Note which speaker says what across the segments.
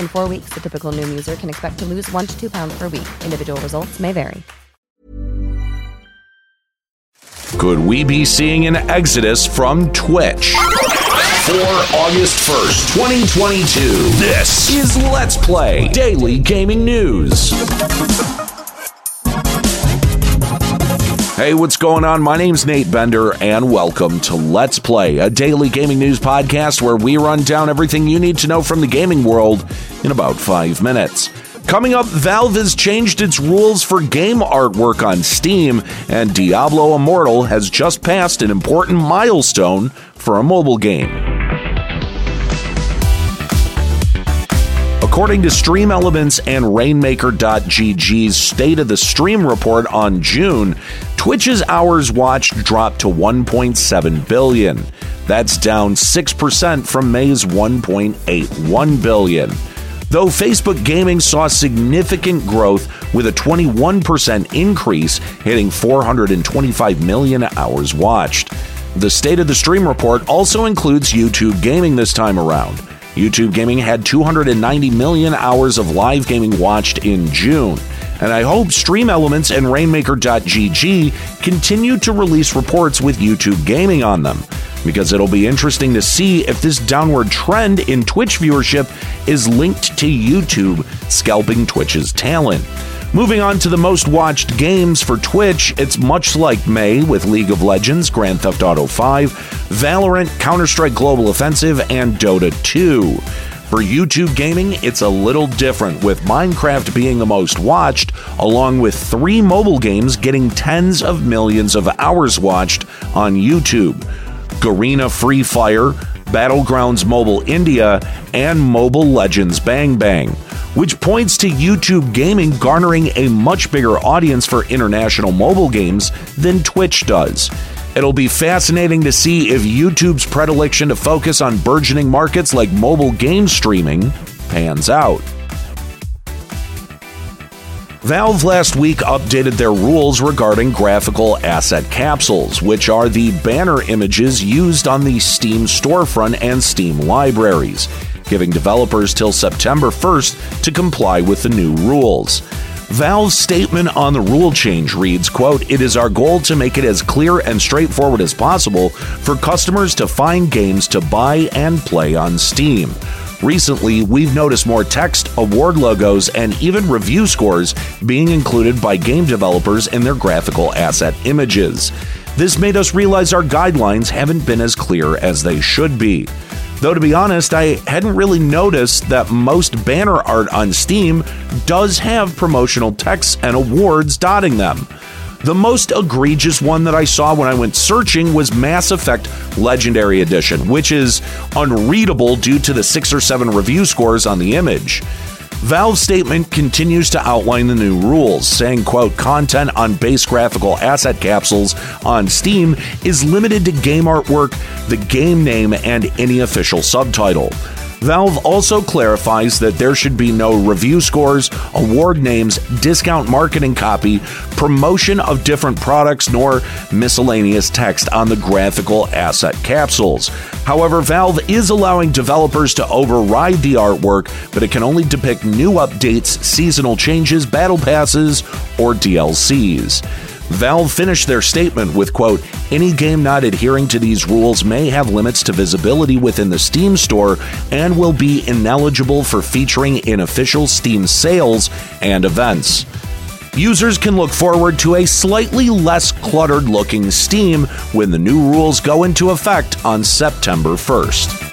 Speaker 1: In four weeks, the typical Noom user can expect to lose one to two pounds per week. Individual results may vary.
Speaker 2: Could we be seeing an exodus from Twitch? For August 1st, 2022, this is Let's Play Daily Gaming News. Hey, what's going on? My name's Nate Bender, and welcome to Let's Play, a daily gaming news podcast where we run down everything you need to know from the gaming world in about five minutes. Coming up, Valve has changed its rules for game artwork on Steam, and Diablo Immortal has just passed an important milestone for a mobile game. According to Stream Elements and Rainmaker.gg's State of the Stream report on June, Twitch's hours watched dropped to 1.7 billion. That's down 6% from May's 1.81 billion though Facebook Gaming saw significant growth with a 21% increase, hitting 425 million hours watched. The State of the Stream report also includes YouTube Gaming this time around. YouTube Gaming had 290 million hours of live gaming watched in June. And I hope Stream Elements and Rainmaker.gg continue to release reports with YouTube Gaming on them because it'll be interesting to see if this downward trend in Twitch viewership is linked to YouTube scalping Twitch's talent. Moving on to the most watched games for Twitch, it's much like May with League of Legends, Grand Theft Auto 5, Valorant, Counter Strike Global Offensive, and Dota 2. For YouTube gaming, it's a little different, with Minecraft being the most watched, along with three mobile games getting tens of millions of hours watched on YouTube. Garena Free Fire, Battlegrounds Mobile India, and Mobile Legends Bang Bang, which points to YouTube gaming garnering a much bigger audience for international mobile games than Twitch does. It'll be fascinating to see if YouTube's predilection to focus on burgeoning markets like mobile game streaming pans out. Valve last week updated their rules regarding graphical asset capsules, which are the banner images used on the Steam storefront and Steam libraries, giving developers till September 1st to comply with the new rules. Valve's statement on the rule change reads, quote, It is our goal to make it as clear and straightforward as possible for customers to find games to buy and play on Steam. Recently, we've noticed more text, award logos, and even review scores being included by game developers in their graphical asset images. This made us realize our guidelines haven't been as clear as they should be. Though, to be honest, I hadn't really noticed that most banner art on Steam does have promotional texts and awards dotting them. The most egregious one that I saw when I went searching was Mass Effect Legendary Edition, which is unreadable due to the six or seven review scores on the image. Valve's statement continues to outline the new rules, saying, quote, content on base graphical asset capsules on Steam is limited to game artwork, the game name, and any official subtitle. Valve also clarifies that there should be no review scores, award names, discount marketing copy, promotion of different products, nor miscellaneous text on the graphical asset capsules. However, Valve is allowing developers to override the artwork, but it can only depict new updates, seasonal changes, battle passes, or DLCs. Valve finished their statement with quote, any game not adhering to these rules may have limits to visibility within the Steam store and will be ineligible for featuring in official Steam sales and events. Users can look forward to a slightly less cluttered looking Steam when the new rules go into effect on September 1st.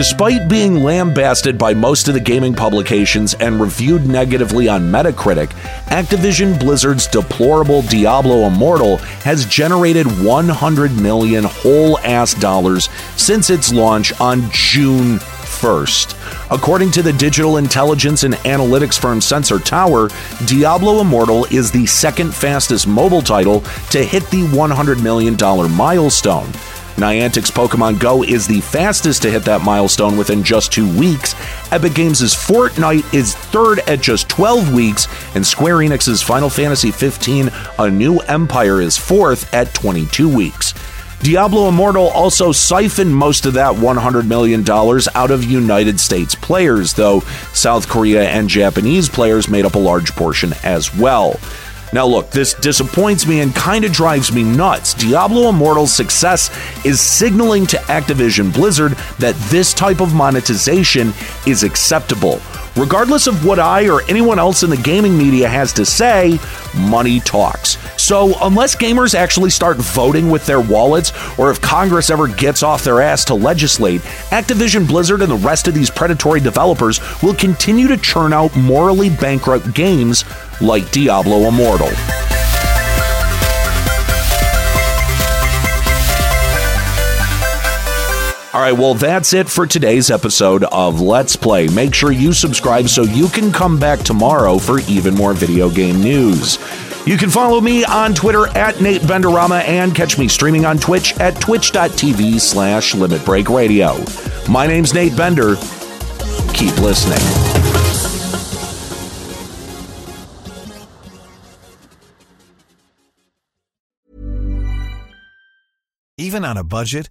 Speaker 2: Despite being lambasted by most of the gaming publications and reviewed negatively on Metacritic, Activision Blizzard's deplorable Diablo Immortal has generated 100 million whole ass dollars since its launch on June 1st. According to the digital intelligence and analytics firm Sensor Tower, Diablo Immortal is the second fastest mobile title to hit the $100 million milestone. Niantic's Pokemon Go is the fastest to hit that milestone within just two weeks. Epic Games' Fortnite is third at just 12 weeks, and Square Enix's Final Fantasy XV A New Empire is fourth at 22 weeks. Diablo Immortal also siphoned most of that $100 million out of United States players, though South Korea and Japanese players made up a large portion as well. Now, look, this disappoints me and kind of drives me nuts. Diablo Immortal's success is signaling to Activision Blizzard that this type of monetization is acceptable. Regardless of what I or anyone else in the gaming media has to say, money talks. So, unless gamers actually start voting with their wallets, or if Congress ever gets off their ass to legislate, Activision Blizzard and the rest of these predatory developers will continue to churn out morally bankrupt games like Diablo Immortal. All right, well, that's it for today's episode of Let's Play. Make sure you subscribe so you can come back tomorrow for even more video game news. You can follow me on Twitter at Nate Benderama and catch me streaming on Twitch at twitch.tv slash Limit Break Radio. My name's Nate Bender. Keep listening.
Speaker 3: Even on a budget,